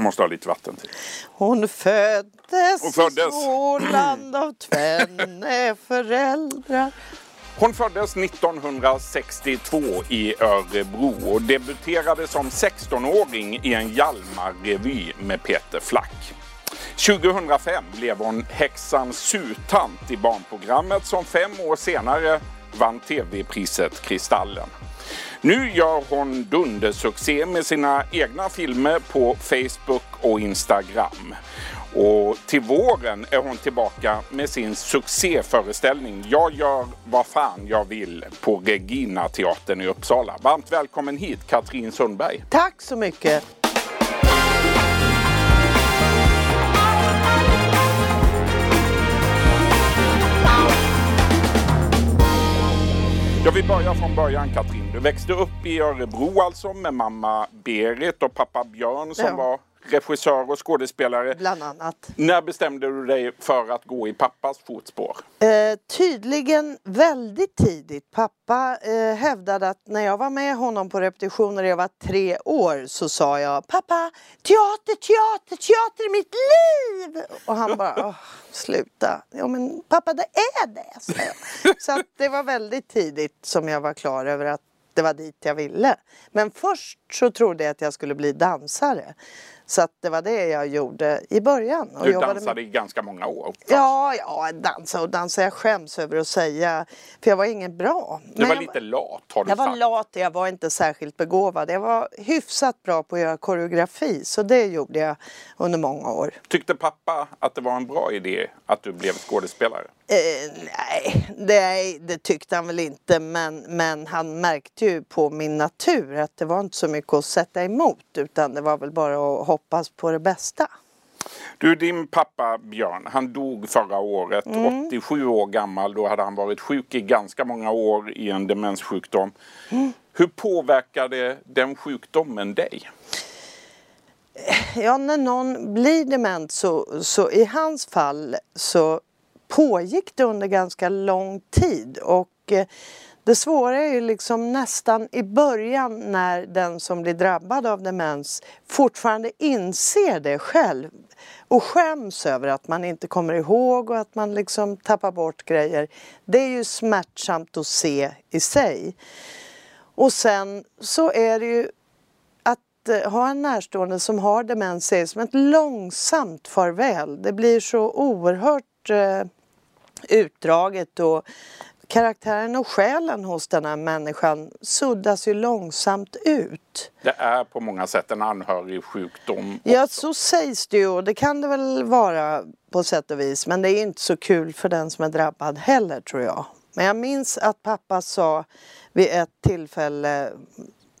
Jag måste ha lite vatten till. Hon föddes, Hon föddes. i Småland av tvenne föräldrar. Hon föddes 1962 i Örebro och debuterade som 16-åring i en Hjalmar-revy med Peter Flack. 2005 blev hon häxan Sutant i barnprogrammet som fem år senare vann tv-priset Kristallen. Nu gör hon dundersuccé med sina egna filmer på Facebook och Instagram. Och till våren är hon tillbaka med sin succéföreställning Jag gör vad fan jag vill på Regina teatern i Uppsala. Varmt välkommen hit Katrin Sundberg. Tack så mycket. Jag vill börja från början Katrin. Växte upp i Örebro alltså med mamma Berit och pappa Björn som Ja. var regissör och skådespelare. Bland annat. När bestämde du dig för att gå i pappas fotspår? Eh, tydligen väldigt tidigt. Pappa eh, hävdade att när jag var med honom på repetitioner när jag var tre år så sa jag Pappa, teater, teater, teater är mitt liv! Och han bara, "Åh, sluta. Ja men pappa det är det, sa jag. Så att det var väldigt tidigt som jag var klar över att det var dit jag ville. Men först så trodde jag att jag skulle bli dansare. Så att det var det jag gjorde i början. Och Du jobbade med- dansade i ganska många år. Ja, ja, dansa och dansa. Jag skäms över att säga. För jag var ingen bra. Du var jag, lite lat har du jag var sagt. lat och jag var inte särskilt begåvad. Jag var hyfsat bra på att göra koreografi. Så det gjorde jag under många år. Tyckte pappa att det var en bra idé att du blev skådespelare? Eh, nej, det, det tyckte han väl inte. Men, men han märkte ju på min natur att det var inte så mycket att sätta emot. Utan det var väl bara att hoppas på det bästa. Du, din pappa Björn, han dog förra året, Mm. 87 år gammal. Då hade han varit sjuk i ganska många år i en demenssjukdom. Mm. Hur påverkade den sjukdomen dig? Ja, när någon blir dement så, så i hans fall så pågick det under ganska lång tid och eh, det svåra är ju liksom nästan i början när den som blir drabbad av demens fortfarande inser det själv och skäms över att man inte kommer ihåg och att man liksom tappar bort grejer. Det är ju smärtsamt att se i sig. Och sen så är det ju att eh, ha en närstående som har demens är som ett långsamt farväl. Det blir så oerhört eh, utdraget och karaktären och själen hos den här människan suddas ju långsamt ut. Det är på många sätt en anhörig sjukdom. Ja, så sägs det ju och det kan det väl vara på sätt och vis. Men det är inte så kul för den som är drabbad heller tror jag. Men jag minns att pappa sa vid ett tillfälle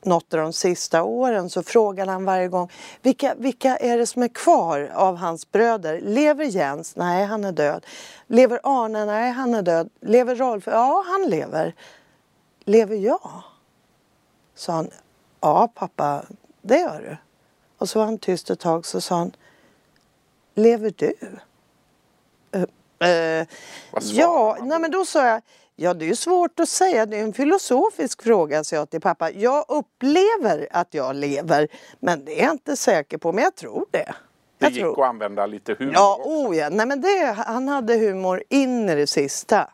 något av de sista åren så frågade han varje gång vilka, vilka är det som är kvar av hans bröder? Lever Jens? Nej, han är död. Lever Arne? Nej, han är död. Lever Rolf? Ja, han lever. Lever jag? Sa han. Ja, pappa, det gör du. Och så var han tyst ett tag så sa han Lever du? Vad svarar ja, nej men då sa jag Ja, det är ju svårt att säga. Det är en filosofisk fråga, sa jag till pappa. Jag upplever att jag lever, men det är jag inte säker på. Men jag tror det. Det Jag gick tror. att använda lite humor Ja, också. oh ja. Nej, men det, han hade humor in i det sista.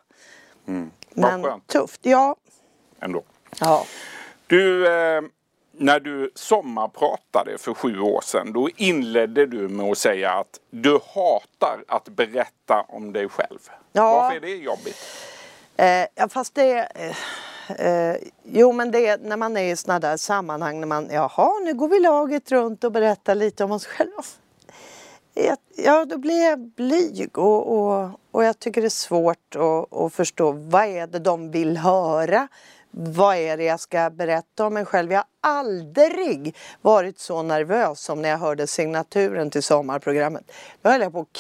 Mm. Men skönt tufft, ja. ändå. ja. Du, eh, när du sommarpratade för sju år sedan då inledde du med att säga att du hatar att berätta om dig själv. Ja. Varför är det jobbigt? Eh, ja, fast det... Eh, eh jo, men det är när man är i sådana där sammanhang när man, jaha, nu går vi laget runt och berättar lite om oss själva. Ja, då blir jag blyg och, och, och jag tycker det är svårt att, att förstå vad är det de vill höra? Vad är det jag ska berätta om mig själv? Jag har aldrig varit så nervös som när jag hörde signaturen till sommarprogrammet. Då höll jag på att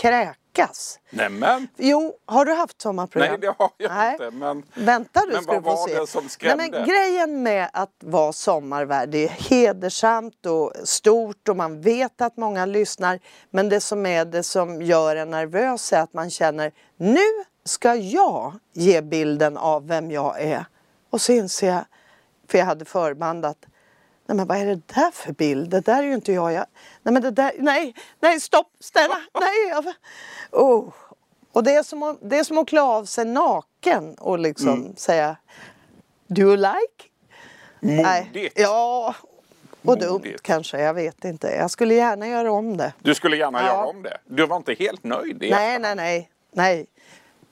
kräkas. Nämen, Jo, har du haft sommarprogram? nej det har jag Nej. inte. Men Vänta du Men ska vad du få var se. det som Nej, skrämde? men grejen med att vara sommarvärd, det är hedersamt och stort och man vet att många lyssnar. Men det som är det som gör en nervös är att man känner nu ska jag ge bilden av vem jag är. Och så inser jag, för jag hade förbandat, Nej men vad är det där för bild? Det där är ju inte jag. jag nej men det där, nej, nej stopp, Stella, nej. Jag, oh. Och det är, som att, det är som att klä av sig naken och liksom mm. säga Do you like? Modigt. Ja, och dumt kanske, jag vet inte. Jag skulle gärna göra om det. Du skulle gärna ja. göra om det? Du var inte helt nöjd? Nej, nej, nej, nej.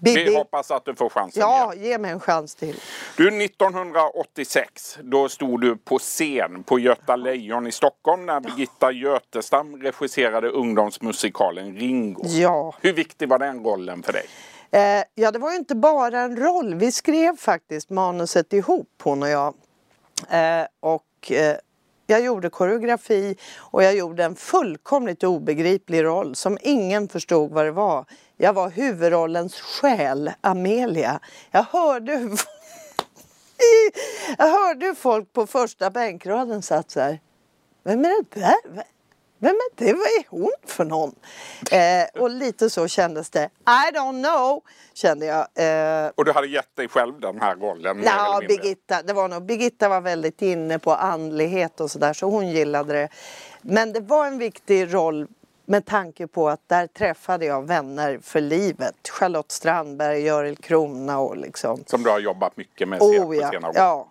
Bibi. Vi hoppas att du får chansen Ja, igen. ge mig en chans till. Du, 1986, då stod du på scen på Göta Lejon i Stockholm när Birgitta Götestam regisserade ungdomsmusikalen Ringo. Ja. Hur viktig var den rollen för dig? Eh, ja, det var ju inte bara en roll. Vi skrev faktiskt manuset ihop, hon och jag. Eh, och eh, jag gjorde koreografi och jag gjorde en fullkomligt obegriplig roll som ingen förstod vad det var. Jag var huvudrollens själ, Amelia. Jag hörde jag hörde hur folk på första bänkraden satt så här. Vem är det där? Vem är det? Vad är hon för någon? Eh, och lite så kändes det. I don't know, kände jag. Eh, och du hade gett dig själv den här rollen? Ja, Birgitta, det var nog, Birgitta var väldigt inne på andlighet och sådär så hon gillade det. Men det var en viktig roll med tanke på att där träffade jag vänner för livet. Charlotte Strandberg, Görel Krona och liksom. Som du har jobbat mycket med oh, ja. senare år. Ja,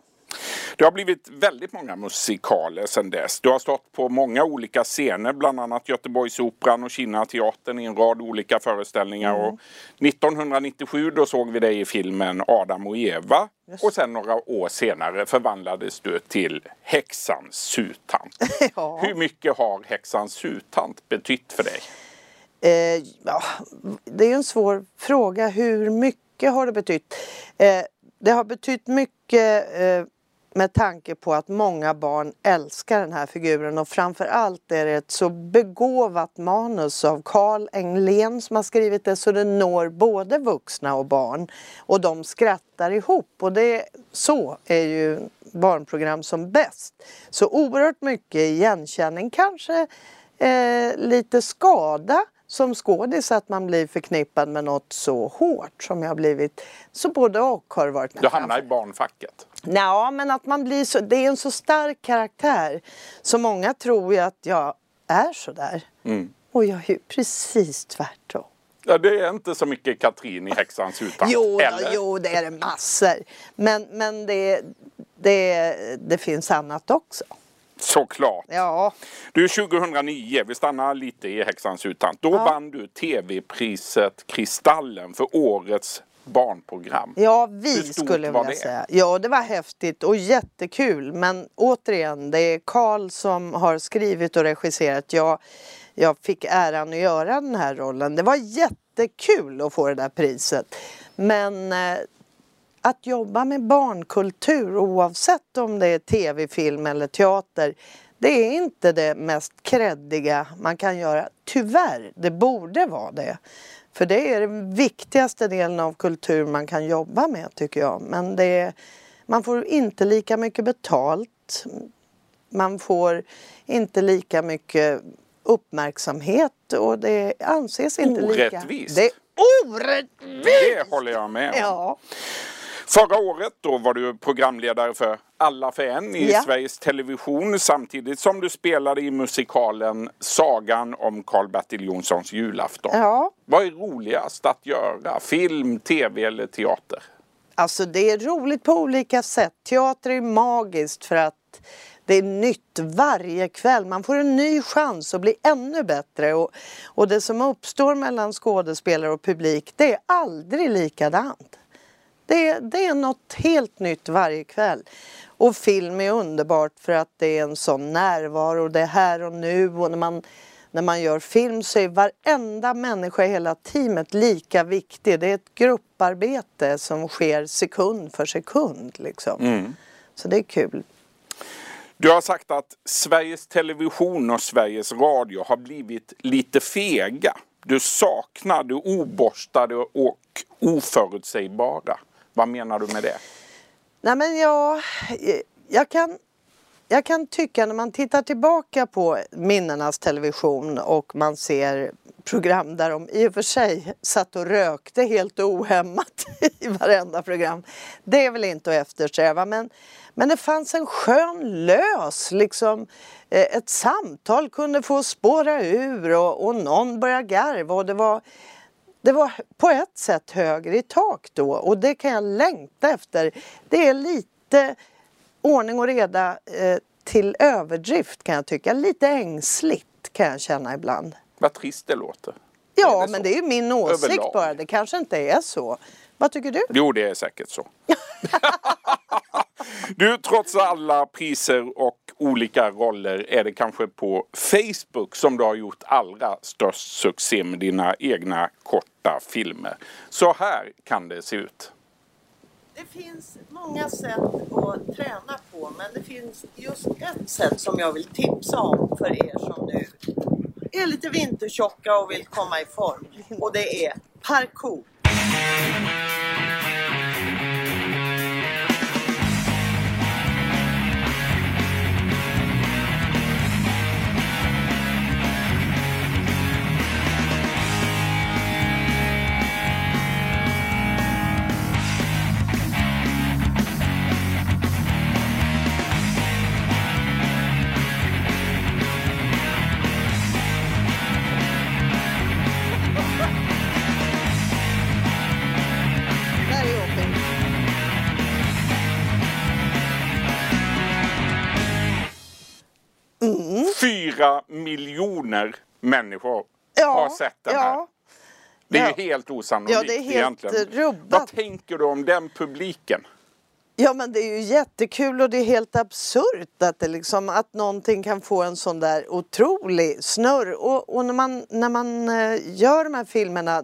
det har blivit väldigt många musikaler sedan dess. Du har stått på många olika scener, bland annat Göteborgsoperan och Kina teatern i en rad olika föreställningar. Mm. Och 1997 då såg vi dig i filmen Adam och Eva. Yes. Och sen några år senare förvandlades du till häxan Sutant. ja. Hur mycket har häxan Sutant betytt för dig? Eh, ja, det är en svår fråga. Hur mycket har det betytt? Eh, det har betytt mycket eh, med tanke på att många barn älskar den här figuren och framförallt är det ett så begåvat manus av Carl Englén som har skrivit det så det når både vuxna och barn och de skrattar ihop och det, så är ju barnprogram som bäst. Så oerhört mycket igenkänning, kanske eh, lite skada som skådis att man blir förknippad med något så hårt som jag blivit. Så både och har varit med. Du hamnar i barnfacket? Ja, men att man blir så, det är en så stark karaktär så många tror ju att jag är sådär. Mm. Och jag är ju precis tvärtom. Ja, det är inte så mycket Katrin i Häxans utan jo, jo, det är det massor. Men, men det, det, det finns annat också. Såklart. Ja. Du, 2009, vi stannar lite i Häxans utant. Då ja. vann du tv-priset Kristallen för årets barnprogram. Ja, vi skulle jag vilja säga. Ja, det var häftigt och jättekul. Men återigen, det är Karl som har skrivit och regisserat. Jag, jag fick äran att göra den här rollen. Det var jättekul att få det där priset. Men eh, att jobba med barnkultur oavsett om det är tv, film eller teater det är inte det mest kreddiga man kan göra. Tyvärr, det borde vara det. För det är den viktigaste delen av kultur man kan jobba med tycker jag. Men det är, man får inte lika mycket betalt. Man får inte lika mycket uppmärksamhet och det anses inte lika... Orättvist! Det är orättvist! Det håller jag med om. Ja. Förra året då var du programledare för Alla för en i ja. Sveriges Television samtidigt som du spelade i musikalen Sagan om Karl-Bertil Jonssons julafton. Ja. Vad är roligast att göra? Film, tv eller teater? Alltså det är roligt på olika sätt. Teater är magiskt för att det är nytt varje kväll. Man får en ny chans att bli ännu bättre. Och, och det som uppstår mellan skådespelare och publik det är aldrig likadant. Det, det är något helt nytt varje kväll. Och film är underbart för att det är en sån närvaro, det är här och nu och när man, när man gör film så är varenda människa i hela teamet lika viktig. Det är ett grupparbete som sker sekund för sekund liksom. Mm. Så det är kul. Du har sagt att Sveriges Television och Sveriges Radio har blivit lite fega. Du saknar det oborstade och oförutsägbara. Vad menar du med det? Nej men jag, jag, kan, jag kan tycka när man tittar tillbaka på minnenas television och man ser program där de i och för sig satt och rökte helt ohämmat i varenda program. Det är väl inte att eftersträva men, men det fanns en skön lös, liksom eh, ett samtal kunde få spåra ur och, och någon började garva och det var det var på ett sätt högre i tak då och det kan jag längta efter. Det är lite ordning och reda eh, till överdrift kan jag tycka. Lite ängsligt kan jag känna ibland. Vad trist det låter. Ja, det men så? det är ju min åsikt Överlag. bara. Det kanske inte är så. Vad tycker du? Jo, det är säkert så. du, trots alla priser och olika roller är det kanske på Facebook som du har gjort allra störst succé med dina egna korta filmer. Så här kan det se ut. Det finns många sätt att träna på men det finns just ett sätt som jag vill tipsa om för er som nu är lite vintertjocka och vill komma i form. Och det är parkour. 100 miljoner människor ja, har sett den här. Det är ja. ju helt osannolikt ja, det är helt egentligen. Eh, rubbat. Vad tänker du om den publiken? Ja men det är ju jättekul och det är helt absurt att, det liksom, att någonting kan få en sån där otrolig snurr. Och, och när, man, när man eh, gör de här filmerna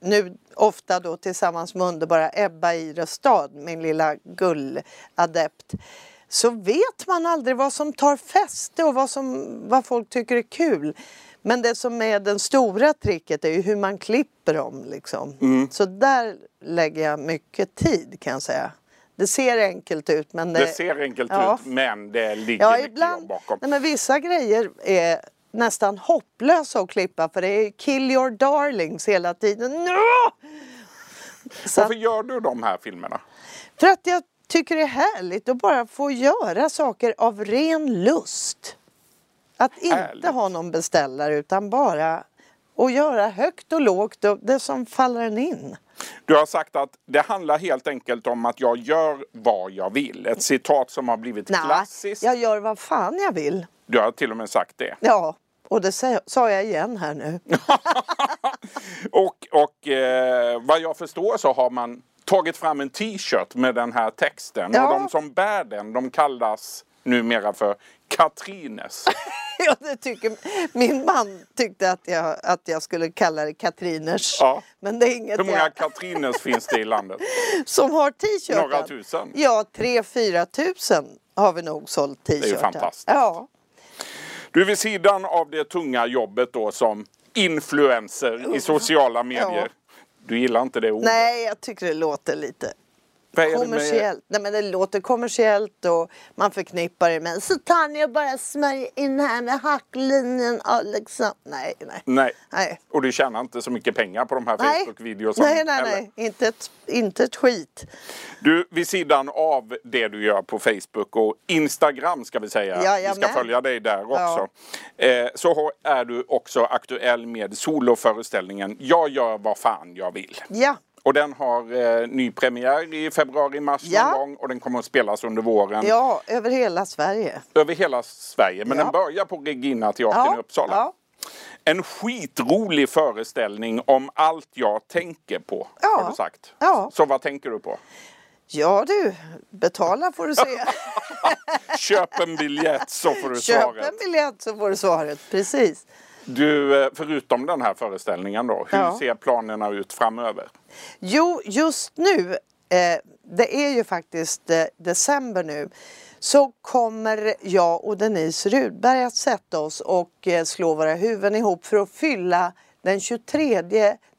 nu ofta då tillsammans med underbara Ebba i Röstad, min lilla gulladept så vet man aldrig vad som tar fäste och vad, som, vad folk tycker är kul. Men det som är den stora tricket är ju hur man klipper dem. Liksom. Så där lägger jag mycket tid kan jag säga. Det ser enkelt ut men det... Det ser enkelt Ja. ut men det ligger Ja, mycket jobb ibland. bakom. Nej, men vissa grejer är nästan hopplösa att klippa för det är kill your darlings hela tiden. Så Varför gör du de här filmerna? för att jag tycker det är härligt att bara få göra saker av ren lust. Att inte Härligt. ha någon beställare utan bara att göra högt och lågt och det som faller en in. Du har sagt att det handlar helt enkelt om att jag gör vad jag vill. Ett citat som har blivit Nej, klassiskt. jag gör vad fan jag vill. Du har till och med sagt det. Ja, och det sa- sa jag igen här nu. Och, och eh, vad jag förstår så har man tagit fram en t-shirt med den här texten. Ja. Och de som bär den de kallas numera för Katrines. Ja, det tycker, min man tyckte att jag, att jag skulle kalla det Katriners. Ja. Men det är inget Hur många jag, Katrines finns det i landet? som har t-shirten. Några tusen? Ja, tre, fyra tusen har vi nog sålt t-shirtar. fantastiskt. Ja. Du vid sidan av det tunga jobbet då som influencer i sociala medier. Du gillar inte det ordet? Nej, jag tycker det låter lite kommersiellt. Nej, men det låter kommersiellt och man förknippar det med så tar och bara smörjer in här med hacklinjen och liksom. Nej, nej. Nej. Nej. Och du tjänar inte så mycket pengar på de här. Facebook-videorna? Nej, nej, nej. Inte ett, inte ett skit. Du, vid sidan av det du gör på Facebook och Instagram ska vi säga, vi ska Jajamän. följa dig där Ja. också. Eh, så är du också aktuell med soloföreställningen Jag gör vad fan jag vill. Ja. Och den har eh, ny premiär i februari-mars Ja. någon gång och den kommer att spelas under våren Ja, över hela Sverige. över hela Sverige. Men Ja. den börjar på Regina teatern i Uppsala. Ja. En skitrolig föreställning om allt jag tänker på, Ja. har du sagt. Ja. Så vad tänker du på? ja du, betala får du se. Köp en biljett så får du Köp svaret. en biljett så får du svaret. Precis. Du, eh, förutom den här föreställningen då, hur Ja. ser planerna ut framöver? Jo, just nu, eh, det är ju faktiskt eh, december nu, så kommer jag och Denise Rudberg att sätta oss och eh, slå våra huvuden ihop för att fylla den 23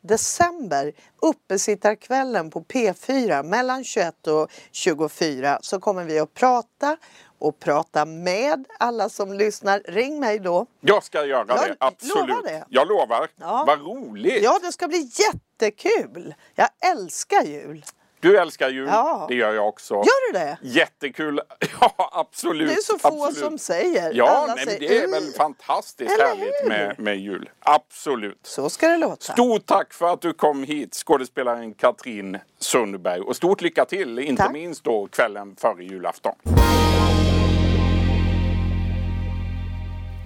december, uppesittarkvällen på P4 mellan 21 och 24 så kommer vi att prata och prata med alla som lyssnar. Ring mig då. Jag ska göra Jag det, absolut. lovar det. Jag lovar. Ja. Vad roligt! Ja, det ska bli jättekul. Jag älskar jul. Du älskar jul, Ja. det gör jag också. Gör du det? Jättekul! Ja, absolut. Det är så få absolut. som säger. Ja, nej, säger, det är väl fantastiskt Eller härligt med, med jul. Absolut. Så ska det låta. Stort tack för att du kom hit, skådespelaren Katrin Sundberg. Och stort lycka till, inte Tack. minst då kvällen före julafton.